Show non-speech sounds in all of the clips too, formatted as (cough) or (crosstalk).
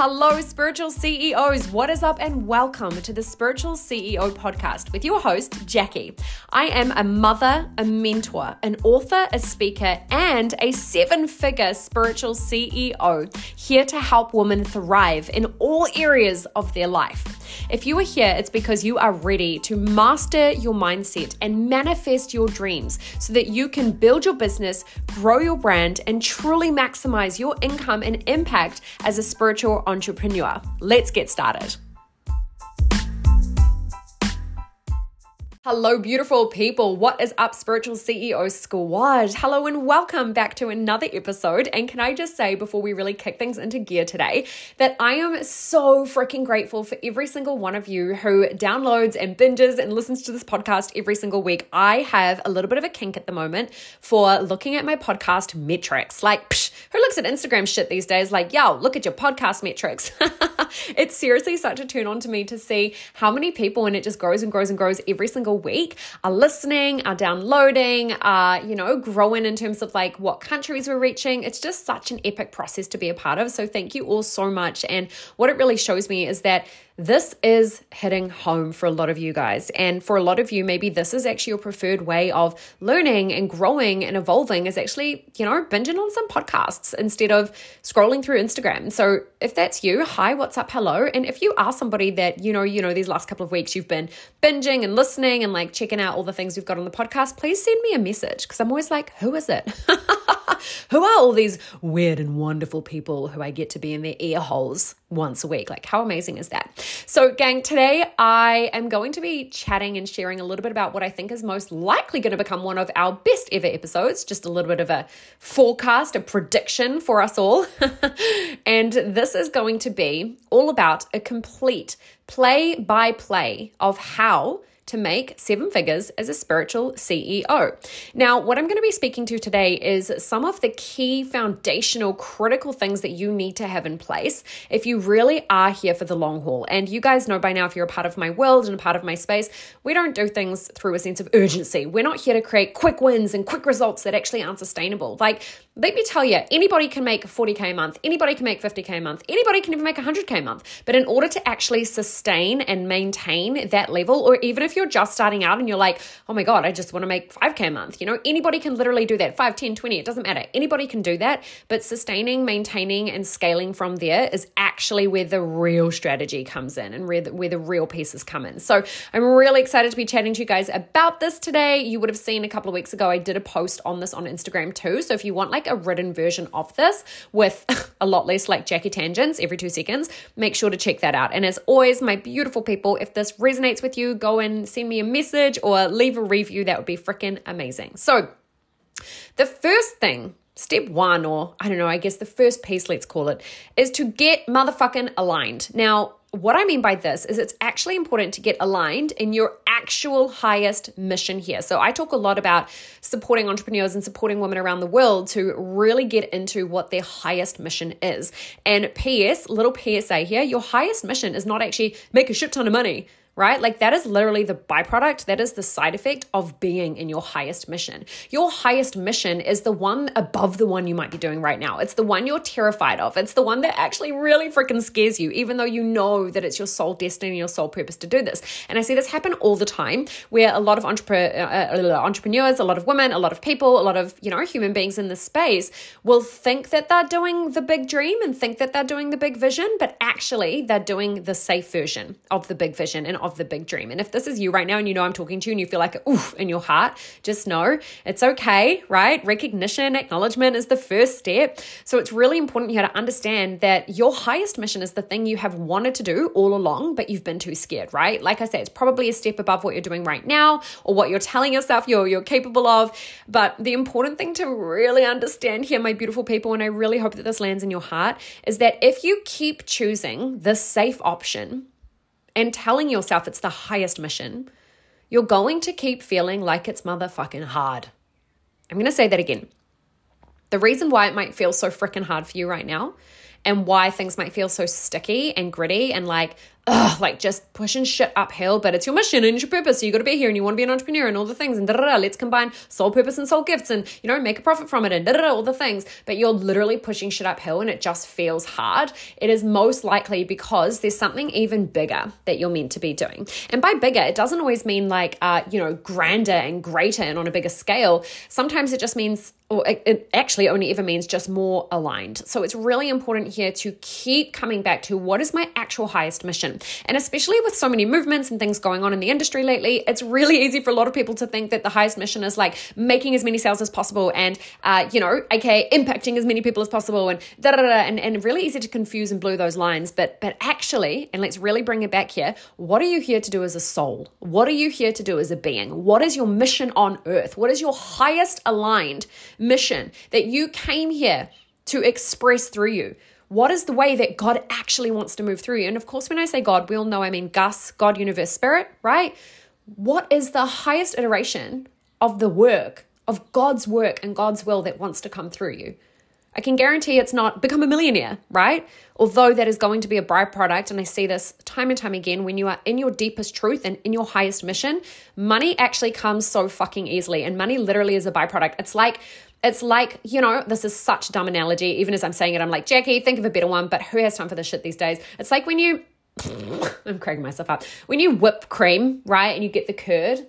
Hello, spiritual CEOs. What is up, and welcome to the Spiritual CEO podcast with your host, Jacqui. I am a mother, a mentor, an author, a speaker, and a seven figure spiritual CEO here to help women thrive in all areas of their life. If you are here, it's because you are ready to master your mindset and manifest your dreams so that you can build your business, grow your brand, and truly maximize your income and impact as a spiritual entrepreneur. Let's get started. Hello, beautiful people. What is up, Spiritual CEO Squad? Hello, and welcome back to another episode. And can I just say, before we really kick things into gear today, that I am so freaking grateful for every single one of you who downloads and binges and listens to this podcast every single week. I have a little bit of a kink at the moment for looking at my podcast metrics. Like, psh, who looks at Instagram shit these days? Like, yo, look at your podcast metrics. (laughs) it's seriously such a turn on to me to see how many people, and it just grows and grows and grows every single week are listening, are downloading, are, you know, growing in terms of like what countries we're reaching. It's just such an epic process to be a part of. So thank you all so much. And what it really shows me is that this is hitting home for a lot of you guys. And for a lot of you, maybe this is actually your preferred way of learning and growing and evolving is actually, you know, binging on some podcasts instead of scrolling through Instagram. So if that's you, hi, what's up, hello. And if you are somebody that, you know, you know, these last couple of weeks you've been binging and listening and like checking out all the things we've got on the podcast, please send me a message because I'm always like, who is it? (laughs) who are all these weird and wonderful people who I get to be in their ear holes once a week? Like, how amazing is that? So, gang, today I am going to be chatting and sharing a little bit about what I think is most likely going to become one of our best ever episodes, just a little bit of a forecast, a prediction for us all. (laughs) and this is going to be all about a complete play by play of how to make seven figures as a spiritual CEO. Now, what I'm going to be speaking to today is some of the key foundational critical things that you need to have in place if you really are here for the long haul. And you guys know by now, if you're a part of my world and a part of my space, we don't do things through a sense of urgency. We're not here to create quick wins and quick results that actually aren't sustainable. Like, let me tell you, anybody can make 40K a month, anybody can make 50K a month, anybody can even make 100K a month. But in order to actually sustain and maintain that level, or even if you're just starting out and you're like, oh my God, I just want to make 5K a month. You know, anybody can literally do that 5, 10, 20, it doesn't matter. Anybody can do that. But sustaining, maintaining, and scaling from there is actually where the real strategy comes in and where the, where the real pieces come in. So I'm really excited to be chatting to you guys about this today. You would have seen a couple of weeks ago, I did a post on this on Instagram too. So if you want like a written version of this with (laughs) a lot less like Jacqui tangents every two seconds, make sure to check that out. And as always, my beautiful people, if this resonates with you, go and send me a message or leave a review. That would be freaking amazing. So, the first thing step one, or I don't know, I guess the first piece, let's call it, is to get motherfucking aligned. Now, what I mean by this is it's actually important to get aligned in your actual highest mission here. So, I talk a lot about supporting entrepreneurs and supporting women around the world to really get into what their highest mission is. And PS, little PSA here, your highest mission is not actually make a shit ton of money right? Like that is literally the byproduct, that is the side effect of being in your highest mission. Your highest mission is the one above the one you might be doing right now. It's the one you're terrified of. It's the one that actually really freaking scares you, even though you know that it's your soul destiny, your soul purpose to do this. And I see this happen all the time where a lot of entrepre- uh, uh, entrepreneurs, a lot of women, a lot of people, a lot of, you know, human beings in this space will think that they're doing the big dream and think that they're doing the big vision, but actually they're doing the safe version of the big vision and of the big dream. And if this is you right now and you know I'm talking to you and you feel like oof in your heart, just know it's okay, right? Recognition, acknowledgement is the first step. So it's really important here to understand that your highest mission is the thing you have wanted to do all along, but you've been too scared, right? Like I say, it's probably a step above what you're doing right now or what you're telling yourself you're you're capable of. But the important thing to really understand here, my beautiful people, and I really hope that this lands in your heart, is that if you keep choosing the safe option, and telling yourself it's the highest mission, you're going to keep feeling like it's motherfucking hard. I'm going to say that again. The reason why it might feel so freaking hard for you right now and why things might feel so sticky and gritty and like, ugh, like just pushing shit uphill, but it's your mission and it's your purpose. So you got to be here and you want to be an entrepreneur and all the things and. Let's combine soul purpose and soul gifts and, you know, make a profit from it and all the things. But you're literally pushing shit uphill and it just feels hard. It is most likely because there's something even bigger that you're meant to be doing. And by bigger, it doesn't always mean like, uh, you know, grander and greater and on a bigger scale. Sometimes it just means or it actually only ever means just more aligned. So it's really important here to keep coming back to what is my actual highest mission. And especially with so many movements and things going on in the industry lately, it's really easy for a lot of people to think that the highest mission is like making as many sales as possible and, uh, you know, aka impacting as many people as possible and da da da, and, and really easy to confuse and blur those lines. But but actually, and let's really bring it back here. What are you here to do as a soul? What are you here to do as a being? What is your mission on earth? What is your highest aligned? Mission that you came here to express through you? What is the way that God actually wants to move through you? And of course, when I say God, we all know I mean Gus, God, universe, spirit, right? What is the highest iteration of the work, of God's work and God's will that wants to come through you? I can guarantee it's not become a millionaire, right? Although that is going to be a byproduct, and I see this time and time again when you are in your deepest truth and in your highest mission, money actually comes so fucking easily. And money literally is a byproduct. It's like it's like, you know, this is such a dumb analogy. Even as I'm saying it, I'm like, Jacqui, think of a better one, but who has time for this shit these days? It's like when you, (laughs) I'm cracking myself up. When you whip cream, right, and you get the curd,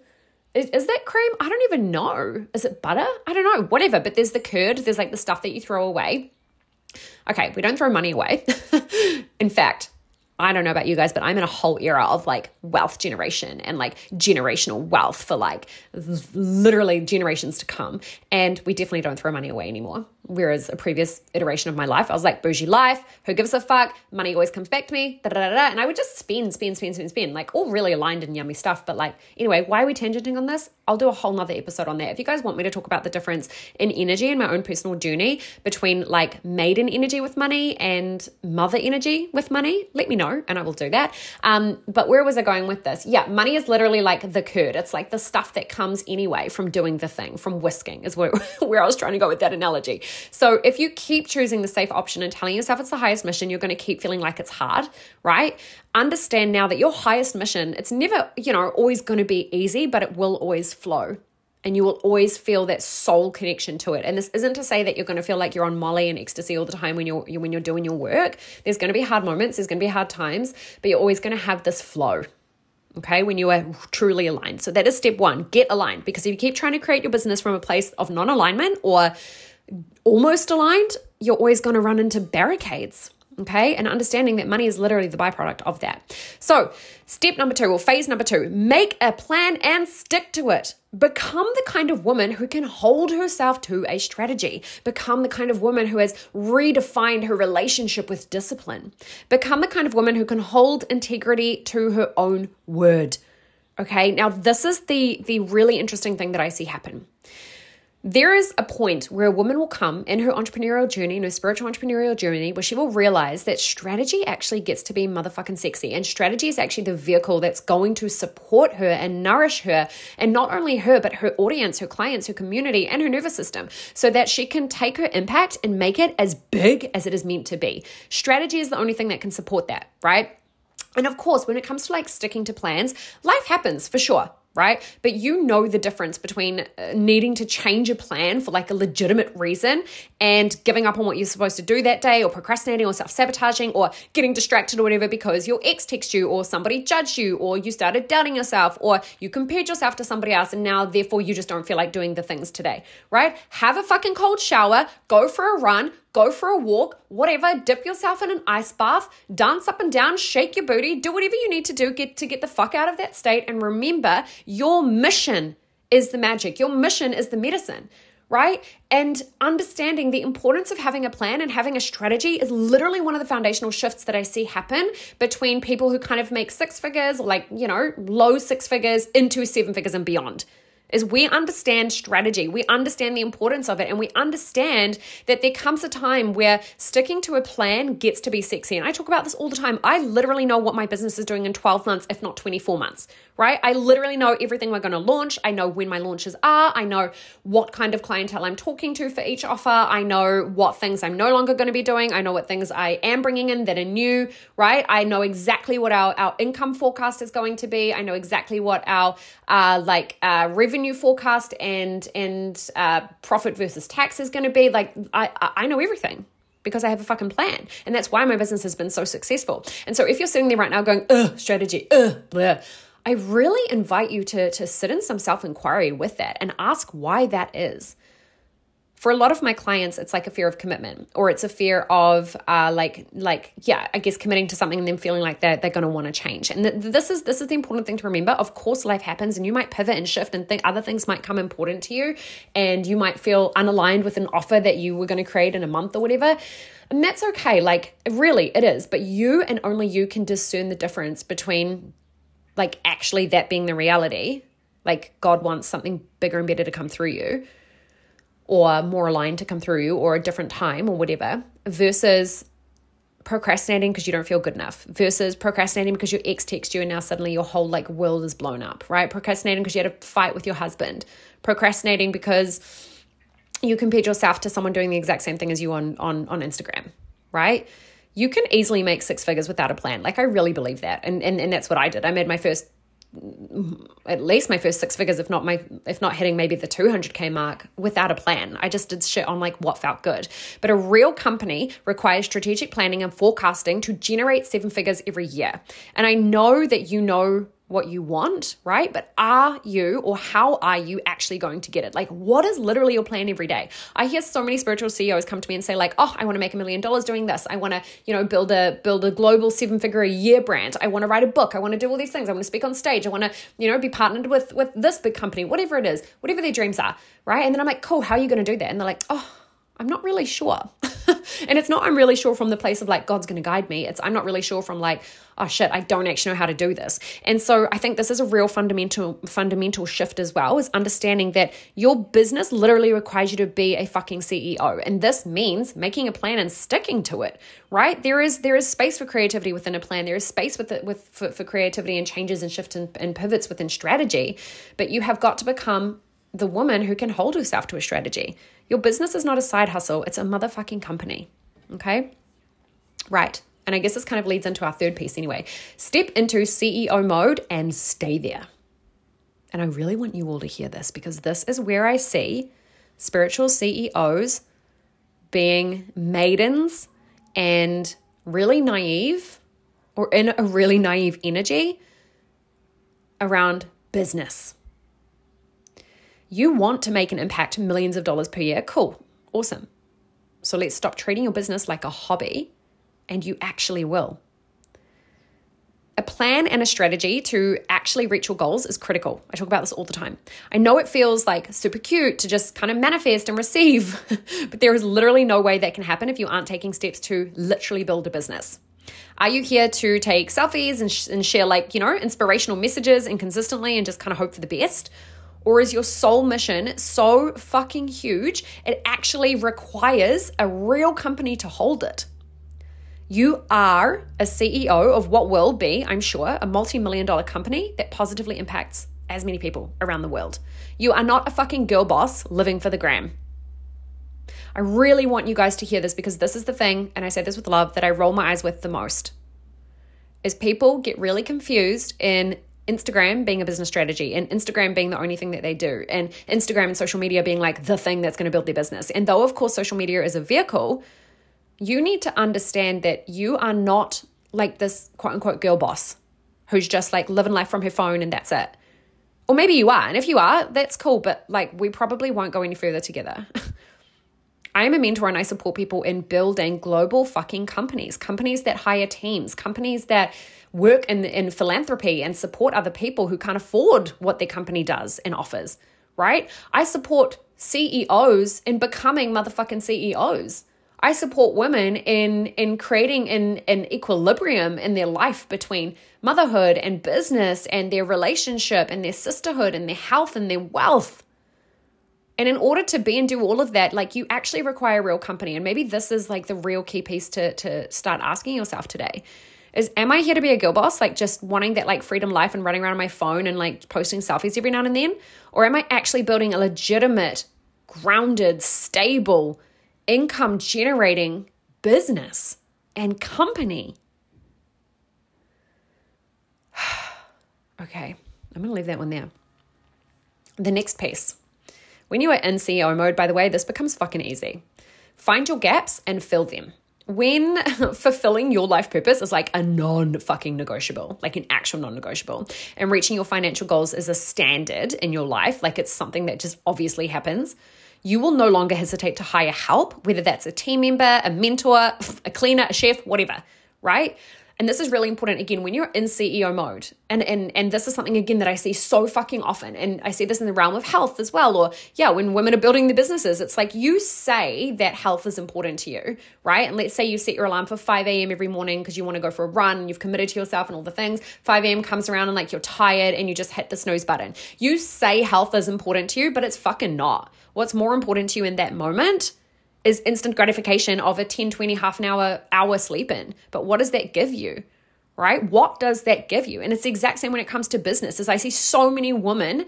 is, is that cream? I don't even know. Is it butter? I don't know. Whatever, but there's the curd, there's like the stuff that you throw away. Okay, we don't throw money away. (laughs) in fact, I don't know about you guys, but I'm in a whole era of like wealth generation and like generational wealth for like literally generations to come. And we definitely don't throw money away anymore. Whereas a previous iteration of my life, I was like, bougie life, who gives a fuck? Money always comes back to me. Da, da, da, and I would just spend, spend, spend, spend, spend, like all really aligned and yummy stuff. But like, anyway, why are we tangenting on this? I'll do a whole nother episode on that. If you guys want me to talk about the difference in energy in my own personal journey between like maiden energy with money and mother energy with money, let me know and I will do that. Um, but where was I going with this? Yeah, money is literally like the curd. It's like the stuff that comes anyway from doing the thing, from whisking, is where, (laughs) where I was trying to go with that analogy. So if you keep choosing the safe option and telling yourself it's the highest mission, you're going to keep feeling like it's hard, right? Understand now that your highest mission, it's never, you know, always going to be easy, but it will always flow and you will always feel that soul connection to it. And this isn't to say that you're going to feel like you're on Molly and ecstasy all the time when you're when you're doing your work. There's going to be hard moments, there's going to be hard times, but you're always going to have this flow okay, when you are truly aligned. So that is step one get aligned because if you keep trying to create your business from a place of non alignment or almost aligned, you're always going to run into barricades. Okay, and understanding that money is literally the byproduct of that. So, step number two, or phase number two, make a plan and stick to it. Become the kind of woman who can hold herself to a strategy. Become the kind of woman who has redefined her relationship with discipline. Become the kind of woman who can hold integrity to her own word. Okay, now this is the the really interesting thing that I see happen. There is a point where a woman will come in her entrepreneurial journey, in her spiritual entrepreneurial journey, where she will realize that strategy actually gets to be motherfucking sexy. And strategy is actually the vehicle that's going to support her and nourish her, and not only her, but her audience, her clients, her community, and her nervous system, so that she can take her impact and make it as big as it is meant to be. Strategy is the only thing that can support that, right? And of course, when it comes to like sticking to plans, life happens for sure right? But you know the difference between uh, needing to change a plan for like a legitimate reason and giving up on what you're supposed to do that day or procrastinating or self sabotaging or getting distracted or whatever because your ex texted you or somebody judged you or you started doubting yourself or you compared yourself to somebody else and now therefore you just don't feel like doing the things today, right? Have a fucking cold shower, go for a run, go for a walk, whatever, dip yourself in an ice bath, dance up and down, shake your booty, do whatever you need to do get to get the fuck out of that state and remember your mission is the magic. Your mission is the medicine right? And understanding the importance of having a plan and having a strategy is literally one of the foundational shifts that I see happen between people who kind of make six figures like, you know, low six figures into seven figures and beyond is we understand strategy. We understand the importance of it. And we understand that there comes a time where sticking to a plan gets to be sexy. And I talk about this all the time. I literally know what my business is doing in 12 months, if not 24 months, right? I literally know everything we're going to launch. I know when my launches are. I know what kind of clientele I'm talking to for each offer. I know what things I'm no longer going to be doing. I know what things I am bringing in that are new, right? I know exactly what our, our income forecast is going to be. I know exactly what our uh, like uh, revenue forecast and and uh, profit versus tax is going to be. Like I I know everything because I have a fucking plan. And that's why my business has been so successful. And so if you're sitting there right now going, ugh, strategy, ugh, blah, I really invite you to, to sit in some self inquiry with that and ask why that is. For a lot of my clients, it's like a fear of commitment, or it's a fear of uh, like like yeah, I guess committing to something and then feeling like they're they're going to want to change. And th- this is this is the important thing to remember. Of course, life happens, and you might pivot and shift, and think other things might come important to you, and you might feel unaligned with an offer that you were going to create in a month or whatever. And that's okay. Like, really, it is. But you and only you can discern the difference between like actually that being the reality, like God wants something bigger and better to come through you, or more aligned to come through you, or a different time, or whatever, versus procrastinating because you don't feel good enough versus procrastinating because your ex texts you and now suddenly your whole like world is blown up right? Procrastinating because you had a fight with your husband. Procrastinating because you compared yourself to someone doing the exact same thing as you on on on instagram right you can easily make six figures without a plan. Like I really believe that. And and, and that's what I did. I made my first mm, at least my first six figures if not my if not hitting maybe the 200k mark without a plan i just did shit on like what felt good but a real company requires strategic planning and forecasting to generate seven figures every year and i know that you know what you want, right? But are you or how are you actually going to get it? Like, what is literally your plan every day? I hear so many spiritual CEOs come to me and say, like, oh, I want to make a million dollars doing this. I want to, you know, build a build a global seven figure a year brand. I want to write a book. I want to do all these things. I want to speak on stage. I want to, you know, be partnered with with this big company, whatever it is, whatever their dreams are, right? And then I'm like, cool, how are you going to do that? And they're like, oh, I'm not really sure. (laughs) and it's not I'm really sure from the place of like God's going to guide me. It's I'm not really sure from like oh shit, I don't actually know how to do this. And so I think this is a real fundamental fundamental shift as well is understanding that your business literally requires you to be a fucking CEO. And this means making a plan and sticking to it, right? There is there is space for creativity within a plan. There is space with it with for, for creativity and changes and shifts and, and pivots within strategy. But you have got to become the woman who can hold herself to a strategy. Your business is not a side hustle, it's a motherfucking company. Okay? Right. And I guess this kind of leads into our third piece anyway. Step into CEO mode and stay there. And I really want you all to hear this because this is where I see spiritual CEOs being maidens and really naive or in a really naive energy around business. You want to make an impact millions of dollars per year. Cool. Awesome. So let's stop treating your business like a hobby and you actually will. A plan and a strategy to actually reach your goals is critical. I talk about this all the time. I know it feels like super cute to just kind of manifest and receive, (laughs) but there is literally no way that can happen if you aren't taking steps to literally build a business. Are you here to take selfies and, sh- and share, like, you know, inspirational messages and consistently and just kind of hope for the best? Or is your soul mission so fucking huge, it actually requires a real company to hold it? You are a CEO of what will be, I'm sure, a multi million dollar company that positively impacts as many people around the world. You are not a fucking girl boss living for the gram. I really want you guys to hear this because this is the thing, and I say this with love, that I roll my eyes with the most. Is people get really confused in Instagram being a business strategy and Instagram being the only thing that they do, and Instagram and social media being like the thing that's going to build their business. And though, of course, social media is a vehicle, you need to understand that you are not like this quote unquote girl boss who's just like living life from her phone and that's it. Or maybe you are. And if you are, that's cool, but like we probably won't go any further together. (laughs) I am a mentor and I support people in building global fucking companies, companies that hire teams, companies that work in, in philanthropy and support other people who can't afford what their company does and offers, right? I support CEOs in becoming motherfucking CEOs. I support women in in creating an, an equilibrium in their life between motherhood and business and their relationship and their sisterhood and their health and their wealth. And in order to be and do all of that, like you actually require a real company. And maybe this is like the real key piece to to start asking yourself today is am I here to be a girl boss, like just wanting that like freedom life and running around on my phone and like posting selfies every now and then? Or am I actually building a legitimate, grounded, stable, income generating business and company? (sighs) okay, I'm to leave that one there. The next piece. When you are in CEO mode, by the way, this becomes fucking easy. Find your gaps and fill them when (laughs) fulfilling your life purpose is like a non fucking negotiable, like an actual non negotiable, and reaching your financial goals is a standard in your life, like it's something that just obviously happens, you will no longer hesitate to hire help, whether that's a team member, a mentor, (laughs) a cleaner, a chef, whatever, right? And this is really important again when you're in CEO mode. And and and this is something again that I see so fucking often. And I see this in the realm of health as well. Or yeah, when women are building their businesses, it's like you say that health is important to you, right? And let's say you set your alarm for 5 a.m. every morning because you want to go for a run, and you've committed to yourself and all the things. 5 a.m. comes around and like you're tired and you just hit the snooze button. You say health is important to you, but it's fucking not. What's more important to you in that moment is instant gratification of a 10, 20, half an hour, hour sleep in. But what does that give you? Right? What does that give you? And it's the exact same when it comes to business, as I see so many women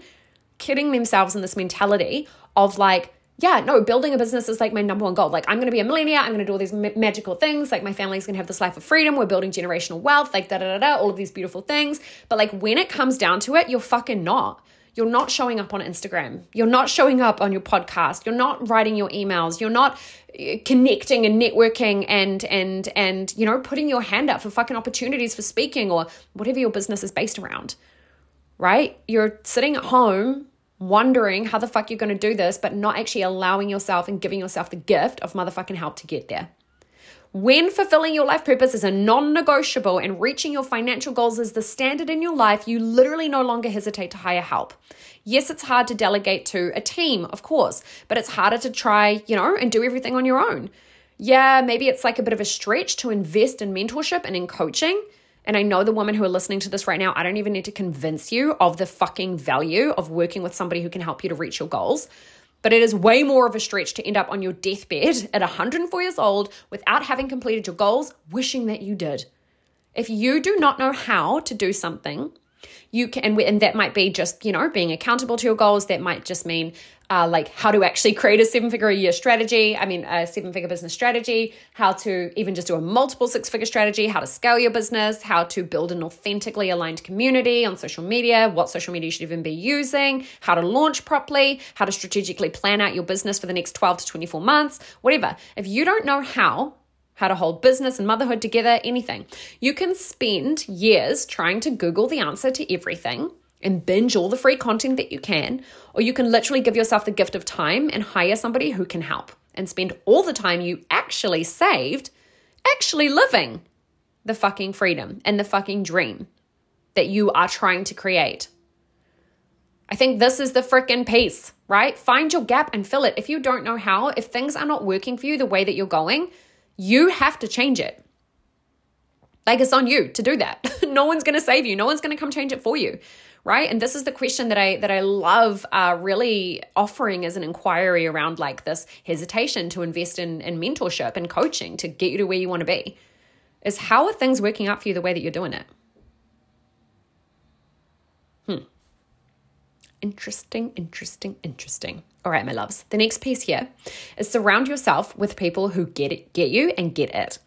kidding themselves in this mentality of like, yeah, no, building a business is like my number one goal. Like, I'm going to be a millionaire. I'm going to do all these ma- magical things. Like, my family's going to have this life of freedom. We're building generational wealth, like, da da da da, all of these beautiful things. But, like, when it comes down to it, you're fucking not. You're not showing up on Instagram. You're not showing up on your podcast. You're not writing your emails. You're not uh, connecting and networking and and and you know putting your hand up for fucking opportunities for speaking or whatever your business is based around. Right? You're sitting at home wondering how the fuck you're going to do this but not actually allowing yourself and giving yourself the gift of motherfucking help to get there. When fulfilling your life purpose is a non negotiable and reaching your financial goals is the standard in your life, you literally no longer hesitate to hire help. Yes, it's hard to delegate to a team, of course, but it's harder to try, you know, and do everything on your own. Yeah, maybe it's like a bit of a stretch to invest in mentorship and in coaching. And I know the women who are listening to this right now, I don't even need to convince you of the fucking value of working with somebody who can help you to reach your goals. But it is way more of a stretch to end up on your deathbed at 104 years old without having completed your goals, wishing that you did. If you do not know how to do something, you can and that might be just you know being accountable to your goals. That might just mean uh, like how to actually (laughs) create a seven figure a year strategy i mean a seven figure business strategy how to even just do a multiple six figure strategy how to scale your business how to build an authentically aligned community on social media what social media you should even be using how to launch properly how to strategically plan out your business for the next 12 to 24 months whatever. If you don't know how how to hold business and motherhood together, anything. You can spend years trying to Google the answer to everything and binge all the free content that you can, or you can literally give yourself the gift of time and hire somebody who can help and spend all the time you actually saved actually living the fucking freedom and the fucking dream that you are trying to create. I think this is the freaking piece, right? Find your gap and fill it. If you don't know how, if things are not working for you the way that you're going, you have to change it. Like it's on you to do that. (laughs) no one's going to save you. No one's going to come change it for you, right? And this is the question that I that I love uh, really offering as an inquiry around like this hesitation to invest in in mentorship and coaching to get you to where you want to be. Is how are things working out for you the way that you're doing it? Interesting, interesting, interesting. All right, my loves. The next piece here is surround yourself with people who get it, get you and get it.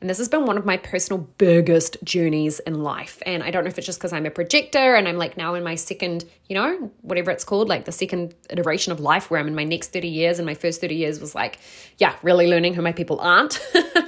And this has been one of my personal biggest journeys in life. And I don't know if it's just because I'm a projector and I'm like now in my second, you know, whatever it's called, like the second iteration of life where I'm in my next 30 years. And my first 30 years was like, yeah, really learning who my people aren't.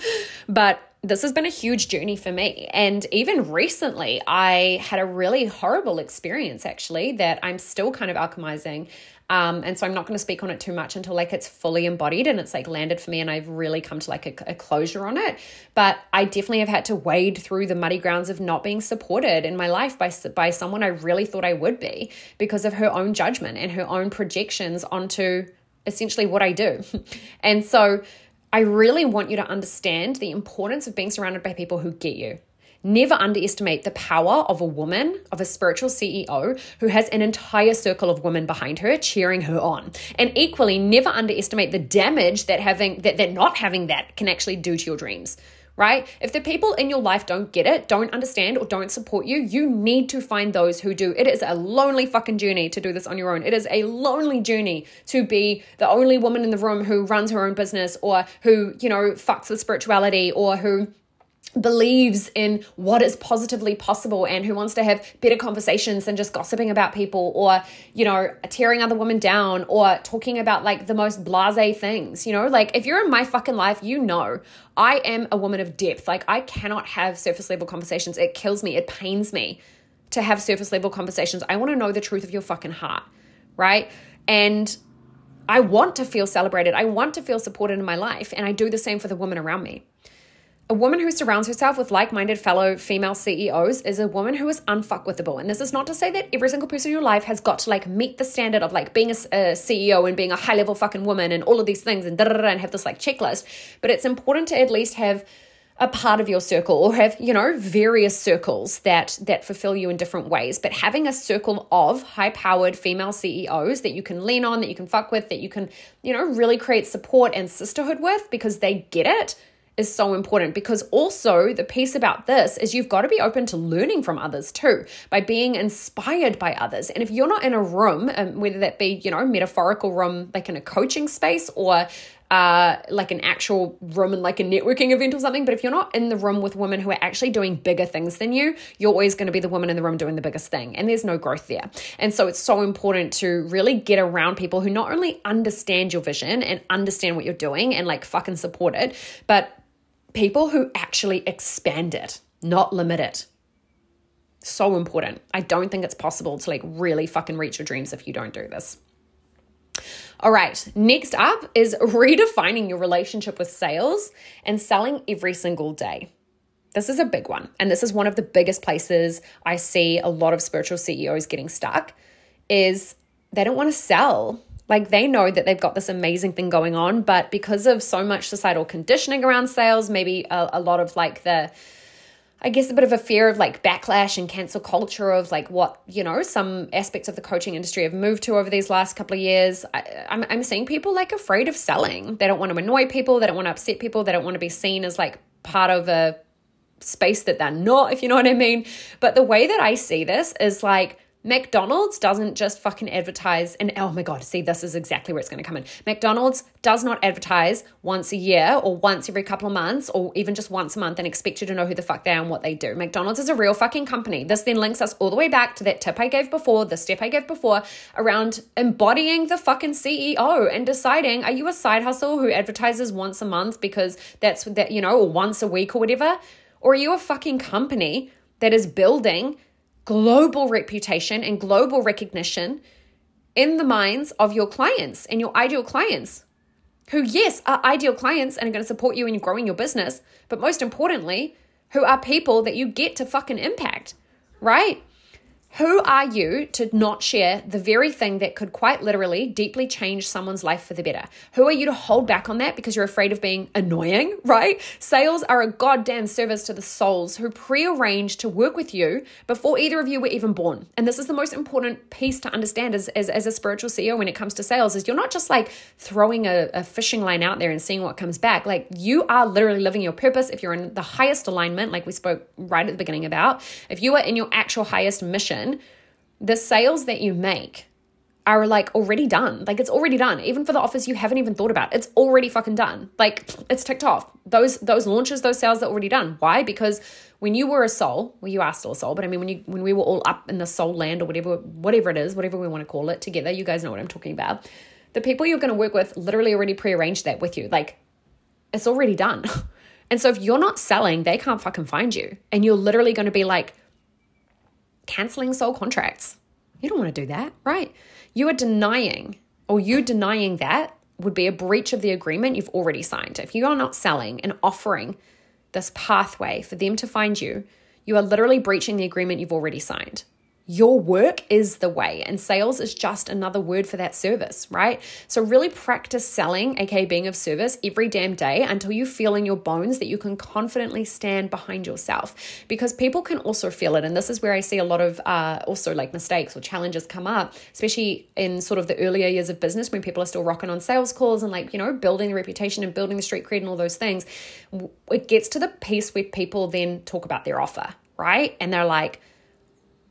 (laughs) but this has been a huge journey for me. And even recently, I had a really horrible experience actually that I'm still kind of alchemizing um, and so I'm not going to speak on it too much until like it's fully embodied and it's like landed for me and I've really come to like a, a closure on it. But I definitely have had to wade through the muddy grounds of not being supported in my life by by someone I really thought I would be because of her own judgment and her own projections onto essentially what I do. (laughs) and so I really want you to understand the importance of being surrounded by people who get you Never underestimate the power of a woman, of a spiritual CEO who has an entire circle of women behind her cheering her on. And equally, never underestimate the damage that having that, that not having that can actually do to your dreams right? If the people in your life don't get it, don't understand, or don't support you, you need to find those who do. It is a lonely fucking journey to do this on your own. It is a lonely journey to be the only woman in the room who runs her own business or who, you know, fucks with spirituality or who believes in what is positively possible and who wants to have better conversations than just gossiping about people or you know tearing other women down or talking about like the most blasé things you know like if you're in my fucking life you know i am a woman of depth like i cannot have surface level conversations it kills me it pains me to have surface level conversations i want to know the truth of your fucking heart right and I want to feel celebrated. I want to feel supported in my life. And I do the same for the women around me. A woman who surrounds herself with like minded fellow female CEOs is a woman who is unfuckwithable. And this is not to say that every single person in your life has got to like meet the standard of like being a, a CEO and being a high level fucking woman and all of these things and da da da and have this like checklist. But it's important to at least have a part of your circle or have you know various circles that that fulfill you in different ways but having a circle of high powered female CEOs that you can lean on that you can fuck with that you can you know really create support and sisterhood with because they get it is so important because also the piece about this is you've got to be open to learning from others too by being inspired by others and if you're not in a room um, whether that be you know metaphorical room like in a coaching space or uh, like an actual room and like a networking event or something. But if you're not in the room with women who are actually doing bigger things than you, you're always going to be the woman in the room doing the biggest thing. And there's no growth there. And so it's so important to really get around people who not only understand your vision and understand what you're doing and like fucking support it, but people who actually expand it, not limit it. So important. I don't think it's possible to like really fucking reach your dreams if you don't do this. All right, next up is (laughs) redefining your relationship with sales and selling every single day. This is a big one. And this is one of the biggest places I see a lot of spiritual CEOs getting stuck is they don't want to sell like they know that they've got this amazing thing going on, but because of so much societal conditioning around sales, maybe a, a lot of like the, I guess a bit of a fear of like backlash and cancel culture of like what, you know, some aspects of the coaching industry have moved to over these last couple of years. I, I'm, I'm seeing people like afraid of selling. They don't want to annoy people. They don't want to upset people. They don't want to be seen as like part of a space that they're not, if you know what I mean. But the way that I see this is like, McDonald's doesn't just fucking advertise, and oh my God, see, this is exactly where it's going to come in. McDonald's does not advertise once a year or once every couple of months or even just once a month and expect you to know who the fuck they are and what they do. McDonald's is a real fucking company. This then links us all the way back to that tip I gave before, the step I gave before around embodying the fucking CEO and deciding are you a side hustle who advertises once a month because that's that, you know, or once a week or whatever? Or are you a fucking company that is building? Global reputation and global recognition in the minds of your clients and your ideal clients who, yes, are ideal clients and are going to support you in growing your business, but most importantly, who are people that you get to fucking impact, right? Who are you to not share the very thing that could quite literally deeply change someone's life for the better? Who are you to hold back on that because you're afraid of being annoying, (laughs) right? Sales are a goddamn service to the souls who prearranged to work with you before either of you were even born. And this is the most important piece to understand as, as, as a spiritual CEO when it comes to sales is you're not just like throwing a, a fishing line out there and seeing what comes back. Like you are literally living your purpose. If you're in the highest alignment, like we spoke right at the beginning about, if you are in your actual highest mission, the sales that you make are like already done. Like it's already done. Even for the offers you haven't even thought about, it's already fucking done. Like it's ticked off. Those those launches, those sales are already done. Why? Because when you were a soul, well, you are still a soul, but I mean when you when we were all up in the soul land or whatever whatever it is, whatever we want to call it together, you guys know what I'm talking about. The people you're going to work with literally already prearranged that with you. Like it's already done. (laughs) and so if you're not selling, they can't fucking find you. And you're literally going to be like canceling soul contracts. You don't want to do that, right? You are denying, or you denying that would be a breach of the agreement you've already signed. If you are not selling and offering this pathway for them to find you, you are literally breaching the agreement you've already signed. Your work is the way, and sales is just another word for that service, right? So, really practice selling, aka being of service, every damn day until you feel in your bones that you can confidently stand behind yourself. Because people can also feel it. And this is where I see a lot of uh, also like mistakes or challenges come up, especially in sort of the earlier years of business when people are still rocking on sales calls and like, you know, building the reputation and building the street cred and all those things. It gets to the piece where people then talk about their offer, right? And they're like,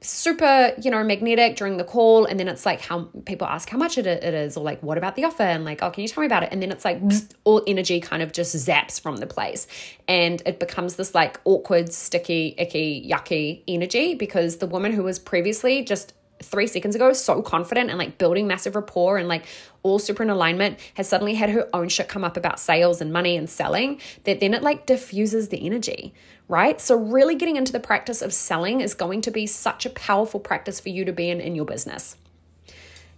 super, you know, magnetic during the call. And then it's like how people ask how much it, it is, or like, what about the offer? And like, oh, can you tell me about it? And then it's like all energy kind of just zaps from the place. And it becomes this like awkward, sticky, icky, yucky energy because the woman who was previously just three seconds ago so confident and like building massive rapport and like all super in alignment has suddenly had her own shit come up about sales and money and selling that then it like diffuses the energy right? So really getting into the practice of selling is going to be such a powerful practice for you to be in in your business.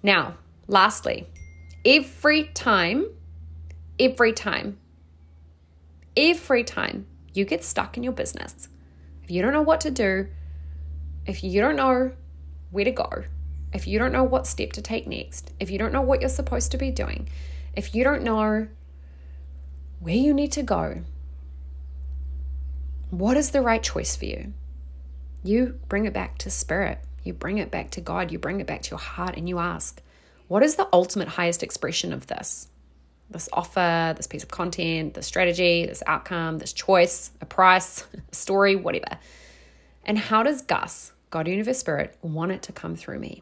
Now lastly every time every time every time you get stuck in your business if you don't know what to do if you don't know where to go, if you don't know what step to take next, if you don't know what you're supposed to be doing, if you don't know where you need to go, what is the right choice for you? You bring it back to spirit. You bring it back to God. You bring it back to your heart and you ask, what is the ultimate highest expression of this? This offer, this piece of content, this strategy, this outcome, this choice, a price, (laughs) a story, whatever. And how does Gus God, Universe, Spirit want it to come through me.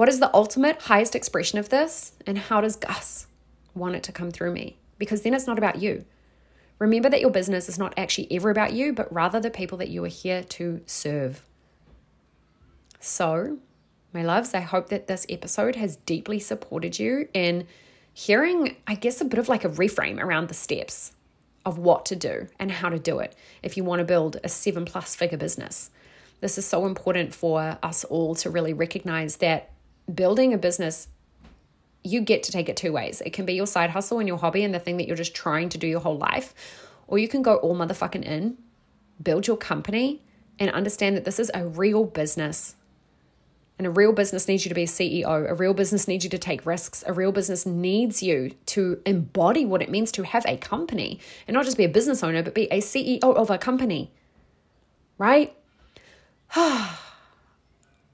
What is the ultimate highest expression of this? And how does Gus want it to come through me? Because then it's not about you. Remember that your business is not actually ever about you, but rather the people that you are here to serve. So, my loves, I hope that this episode has deeply supported you in hearing, I guess, a bit of like a reframe around the steps of what to do and how to do it if you want to build a seven plus figure business. This is so important for us all to really recognize that building a business, you get to take it two ways. It can be your side hustle and your hobby and the thing that you're just trying to do your whole life, or you can go all motherfucking in, build your company, and understand that this is a real business. And a real business needs you to be a CEO. A real business needs you to take risks. A real business needs you to embody what it means to have a company and not just be a business owner, but be a CEO of a company, right? (sighs)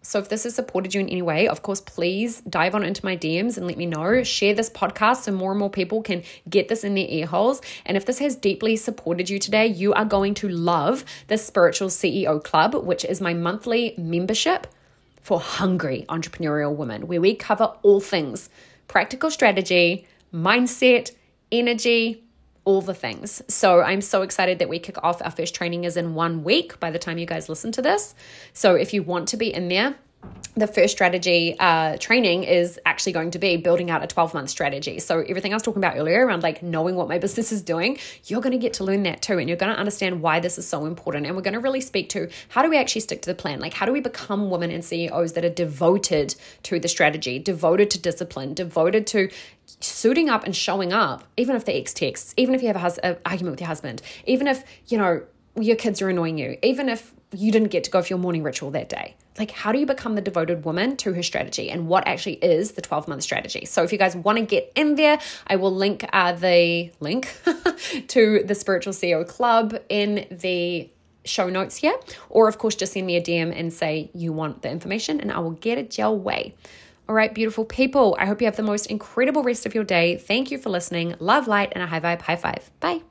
So if this has supported you in any way, of course, please dive on into my DMs and let me know. Share this podcast so more and more people can get this in their ear holes. And if this has deeply supported you today, you are going to love the Spiritual CEO Club, which is my monthly membership for hungry entrepreneurial women, where we cover all things practical strategy, mindset, energy, all the things. So I'm so excited that we kick off. Our first training is in one week by the time you guys listen to this. So if you want to be in there, the first strategy uh, training is actually going to be building out a 12 month strategy. So, everything I was talking about earlier around like knowing what my business is doing, you're going to get to learn that too. And you're going to understand why this is so important. And we're going to really speak to how do we actually stick to the plan? Like, how do we become women and CEOs that are devoted to the strategy, devoted to discipline, devoted to suiting up and showing up, even if the ex texts, even if you have a hus- argument with your husband, even if, you know, your kids are annoying you, even if you didn't get to go for your morning ritual that day. Like, how do you become the devoted woman to her strategy and what actually is the 12 month strategy? So, if you guys want to get in there, I will link uh, the link (laughs) to the Spiritual CEO Club in the show notes here. Or, of course, just send me a DM and say you want the information and I will get it your way. All right, beautiful people. I hope you have the most incredible rest of your day. Thank you for listening. Love, light, and a high vibe. High five. Bye.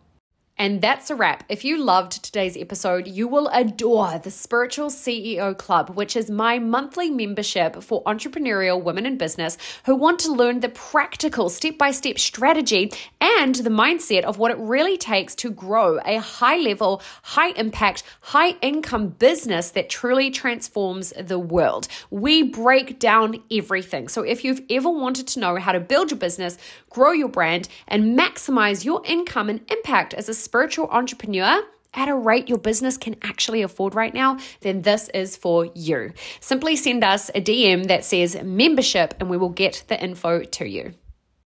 And that's a wrap. If you loved today's episode, you will adore the Spiritual CEO Club, which is my monthly membership for entrepreneurial women in business who want to learn the practical step by step strategy and the mindset of what it really takes to grow a high level, high impact, high income business that truly transforms the world. We break down everything. So if you've ever wanted to know how to build your business, grow your brand, and maximize your income and impact as a spiritual entrepreneur, at a rate your business can actually afford right now, then this is for you. Simply send us a DM that says membership and we will get the info to you.